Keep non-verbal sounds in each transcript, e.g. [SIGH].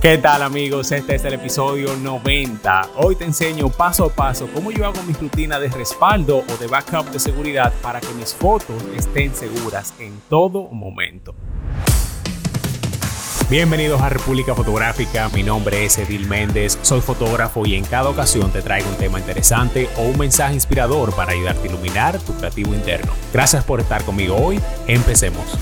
¿Qué tal amigos? Este es el episodio 90. Hoy te enseño paso a paso cómo yo hago mi rutina de respaldo o de backup de seguridad para que mis fotos estén seguras en todo momento. Bienvenidos a República Fotográfica, mi nombre es Edil Méndez, soy fotógrafo y en cada ocasión te traigo un tema interesante o un mensaje inspirador para ayudarte a iluminar tu creativo interno. Gracias por estar conmigo hoy, empecemos.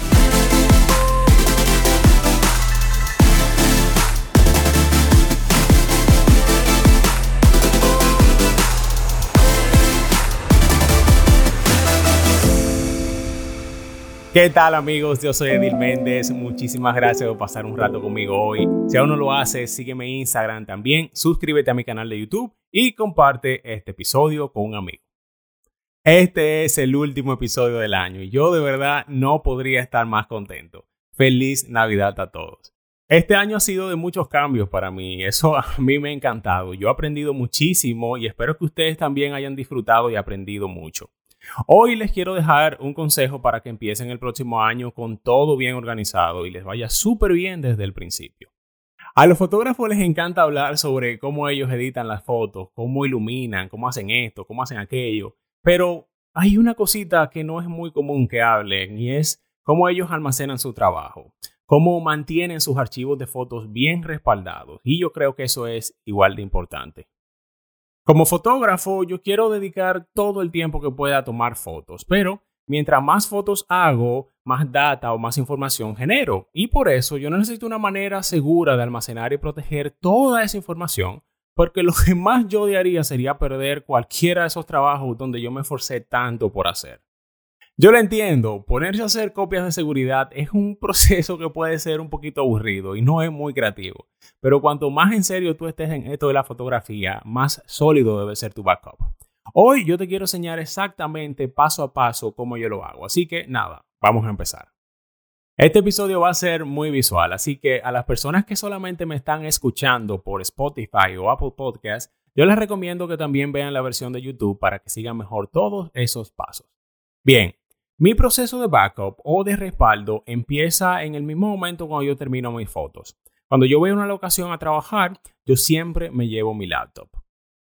¿Qué tal amigos? Yo soy Edil Méndez. Muchísimas gracias por pasar un rato conmigo hoy. Si aún no lo haces, sígueme en Instagram también, suscríbete a mi canal de YouTube y comparte este episodio con un amigo. Este es el último episodio del año y yo de verdad no podría estar más contento. Feliz Navidad a todos. Este año ha sido de muchos cambios para mí, eso [LAUGHS] a mí me ha encantado. Yo he aprendido muchísimo y espero que ustedes también hayan disfrutado y aprendido mucho. Hoy les quiero dejar un consejo para que empiecen el próximo año con todo bien organizado y les vaya súper bien desde el principio. A los fotógrafos les encanta hablar sobre cómo ellos editan las fotos, cómo iluminan, cómo hacen esto, cómo hacen aquello, pero hay una cosita que no es muy común que hablen y es cómo ellos almacenan su trabajo, cómo mantienen sus archivos de fotos bien respaldados y yo creo que eso es igual de importante. Como fotógrafo, yo quiero dedicar todo el tiempo que pueda a tomar fotos, pero mientras más fotos hago, más data o más información genero. Y por eso yo necesito una manera segura de almacenar y proteger toda esa información, porque lo que más yo odiaría sería perder cualquiera de esos trabajos donde yo me esforcé tanto por hacer. Yo lo entiendo, ponerse a hacer copias de seguridad es un [LAUGHS] proceso que puede ser un poquito aburrido y no es muy creativo, pero cuanto más en serio tú estés en esto de la fotografía, más sólido debe ser tu backup. Hoy yo te quiero enseñar exactamente paso a paso cómo yo lo hago, así que nada, vamos a empezar. Este episodio va a ser muy visual, así que a las personas que solamente me están escuchando por Spotify o Apple Podcasts, yo les recomiendo que también vean la versión de YouTube para que sigan mejor todos esos pasos. Bien, mi proceso de backup o de respaldo empieza en el mismo momento cuando yo termino mis fotos. Cuando yo voy a una locación a trabajar, yo siempre me llevo mi laptop.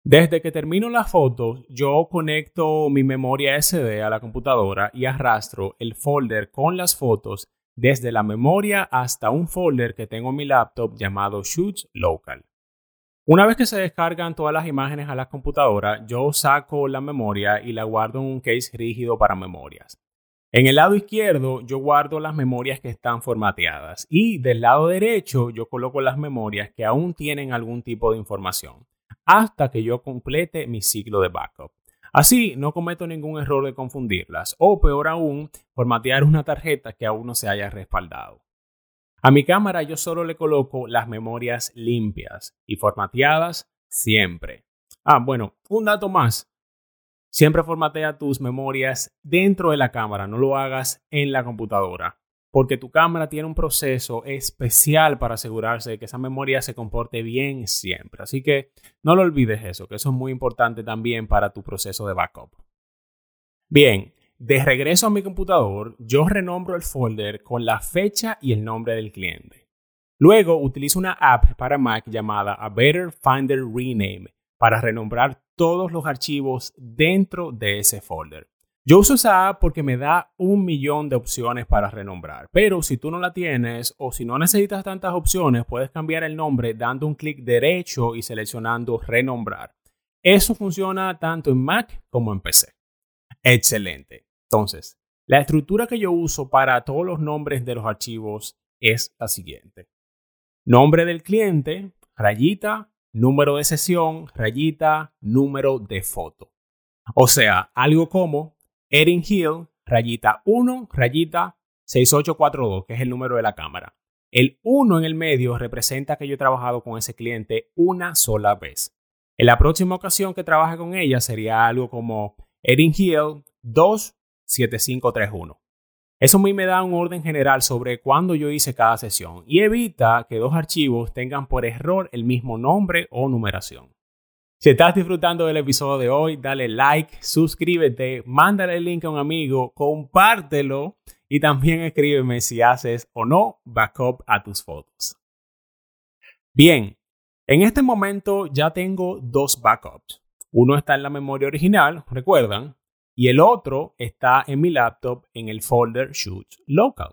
Desde que termino las fotos, yo conecto mi memoria SD a la computadora y arrastro el folder con las fotos desde la memoria hasta un folder que tengo en mi laptop llamado Shoots Local. Una vez que se descargan todas las imágenes a la computadora, yo saco la memoria y la guardo en un case rígido para memorias. En el lado izquierdo yo guardo las memorias que están formateadas y del lado derecho yo coloco las memorias que aún tienen algún tipo de información hasta que yo complete mi ciclo de backup. Así no cometo ningún error de confundirlas o peor aún, formatear una tarjeta que aún no se haya respaldado. A mi cámara yo solo le coloco las memorias limpias y formateadas siempre. Ah, bueno, un dato más. Siempre formatea tus memorias dentro de la cámara, no lo hagas en la computadora, porque tu cámara tiene un proceso especial para asegurarse de que esa memoria se comporte bien siempre. Así que no lo olvides eso, que eso es muy importante también para tu proceso de backup. Bien, de regreso a mi computador, yo renombro el folder con la fecha y el nombre del cliente. Luego utilizo una app para Mac llamada A Better Finder Rename para renombrar todos los archivos dentro de ese folder. Yo uso esa app porque me da un millón de opciones para renombrar, pero si tú no la tienes o si no necesitas tantas opciones, puedes cambiar el nombre dando un clic derecho y seleccionando renombrar. Eso funciona tanto en Mac como en PC. Excelente. Entonces, la estructura que yo uso para todos los nombres de los archivos es la siguiente. Nombre del cliente, rayita, número de sesión, rayita, número de foto. O sea, algo como Erin Hill, rayita 1, rayita 6842, que es el número de la cámara. El 1 en el medio representa que yo he trabajado con ese cliente una sola vez. En la próxima ocasión que trabaje con ella sería algo como Erin Hill 27531. Eso a mí me da un orden general sobre cuándo yo hice cada sesión y evita que dos archivos tengan por error el mismo nombre o numeración. Si estás disfrutando del episodio de hoy, dale like, suscríbete, mándale el link a un amigo, compártelo y también escríbeme si haces o no backup a tus fotos. Bien, en este momento ya tengo dos backups. Uno está en la memoria original, recuerdan, y el otro está en mi laptop en el folder Shoots Local.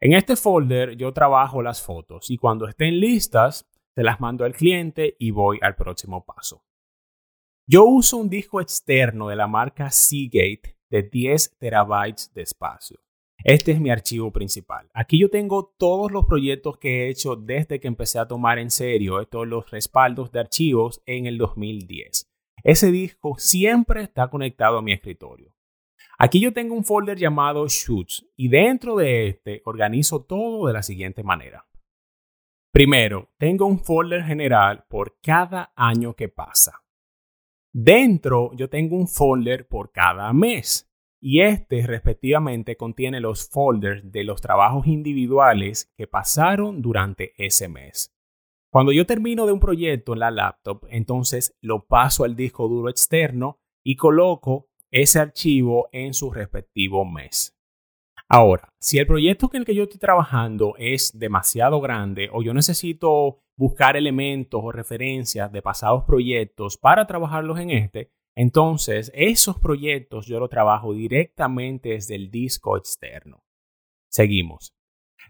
En este folder yo trabajo las fotos y cuando estén listas, se las mando al cliente y voy al próximo paso. Yo uso un disco externo de la marca Seagate de 10 terabytes de espacio. Este es mi archivo principal. Aquí yo tengo todos los proyectos que he hecho desde que empecé a tomar en serio todos los respaldos de archivos en el 2010. Ese disco siempre está conectado a mi escritorio. Aquí yo tengo un folder llamado Shoots y dentro de este organizo todo de la siguiente manera. Primero, tengo un folder general por cada año que pasa. Dentro yo tengo un folder por cada mes y este respectivamente contiene los folders de los trabajos individuales que pasaron durante ese mes. Cuando yo termino de un proyecto en la laptop, entonces lo paso al disco duro externo y coloco ese archivo en su respectivo mes. Ahora, si el proyecto en el que yo estoy trabajando es demasiado grande o yo necesito buscar elementos o referencias de pasados proyectos para trabajarlos en este, entonces, esos proyectos yo los trabajo directamente desde el disco externo. Seguimos.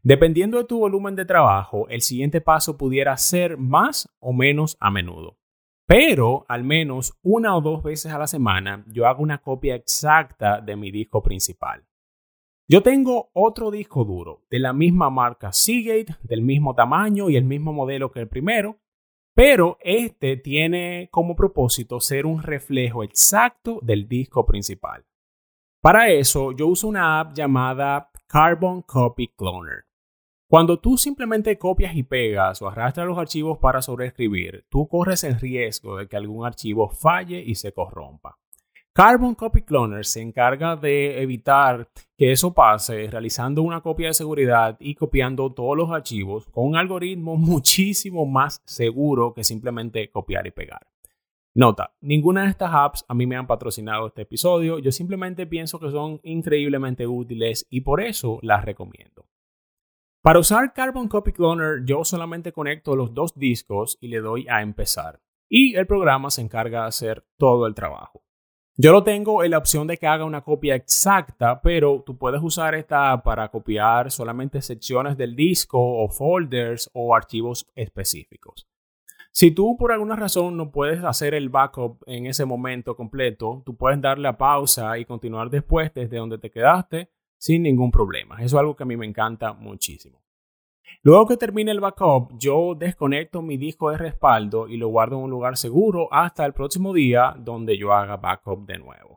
Dependiendo de tu volumen de trabajo, el siguiente paso pudiera ser más o menos a menudo. Pero al menos una o dos veces a la semana yo hago una copia exacta de mi disco principal. Yo tengo otro disco duro de la misma marca Seagate, del mismo tamaño y el mismo modelo que el primero, pero este tiene como propósito ser un reflejo exacto del disco principal. Para eso, yo uso una app llamada Carbon Copy Cloner. Cuando tú simplemente copias y pegas o arrastras los archivos para sobreescribir, tú corres el riesgo de que algún archivo falle y se corrompa. Carbon Copy Cloner se encarga de evitar que eso pase realizando una copia de seguridad y copiando todos los archivos con un algoritmo [LAUGHS] muchísimo más seguro que simplemente copiar y pegar. Nota, ninguna de estas apps a mí me han patrocinado este episodio, yo simplemente pienso que son increíblemente útiles y por eso las recomiendo. Para usar Carbon Copy Cloner yo solamente conecto los dos discos y le doy a empezar y el programa se encarga de hacer todo el trabajo. Yo lo tengo en la opción de que haga una copia exacta, pero tú puedes usar esta para copiar solamente secciones del disco o folders o archivos específicos. Si tú por alguna razón no puedes hacer el backup en ese momento completo, tú puedes darle a pausa y continuar después desde donde te quedaste sin ningún problema. Eso es algo que a mí me encanta muchísimo. Luego que termine el backup, yo desconecto mi disco de respaldo y lo guardo en un lugar seguro hasta el próximo día donde yo haga backup de nuevo.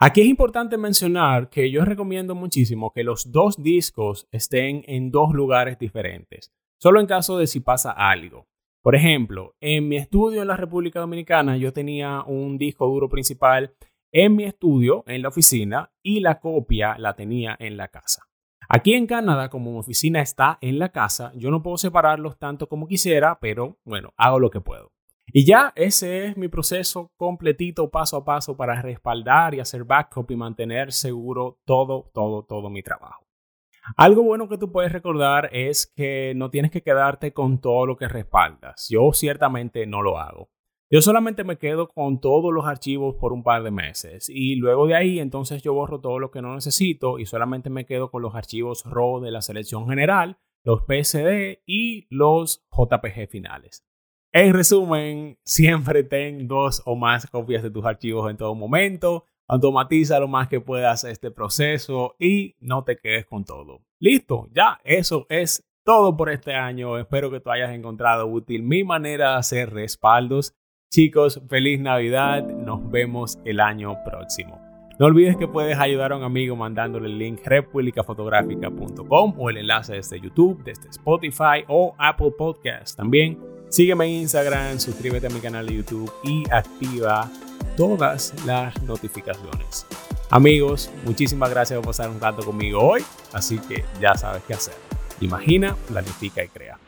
Aquí es importante mencionar que yo recomiendo muchísimo que los dos discos estén en dos lugares diferentes, solo en caso de si pasa algo. Por ejemplo, en mi estudio en la República Dominicana yo tenía un disco duro principal en mi estudio, en la oficina, y la copia la tenía en la casa. Aquí en Canadá, como mi oficina está en la casa, yo no puedo separarlos tanto como quisiera, pero bueno, hago lo que puedo. Y ya ese es mi proceso completito, paso a paso, para respaldar y hacer backup y mantener seguro todo, todo, todo mi trabajo. Algo bueno que tú puedes recordar es que no tienes que quedarte con todo lo que respaldas. Yo ciertamente no lo hago. Yo solamente me quedo con todos los archivos por un par de meses y luego de ahí entonces yo borro todo lo que no necesito y solamente me quedo con los archivos RAW de la selección general, los PSD y los JPG finales. En resumen, siempre ten dos o más copias de tus archivos en todo momento. Automatiza lo más que puedas este proceso y no te quedes con todo. Listo, ya, eso es todo por este año. Espero que tú hayas encontrado útil mi manera de hacer respaldos Chicos, feliz Navidad. Nos vemos el año próximo. No olvides que puedes ayudar a un amigo mandándole el link republicafotográfica.com o el enlace desde YouTube, desde Spotify o Apple Podcast. También sígueme en Instagram, suscríbete a mi canal de YouTube y activa todas las notificaciones. Amigos, muchísimas gracias por pasar un rato conmigo hoy, así que ya sabes qué hacer. Imagina, planifica y crea.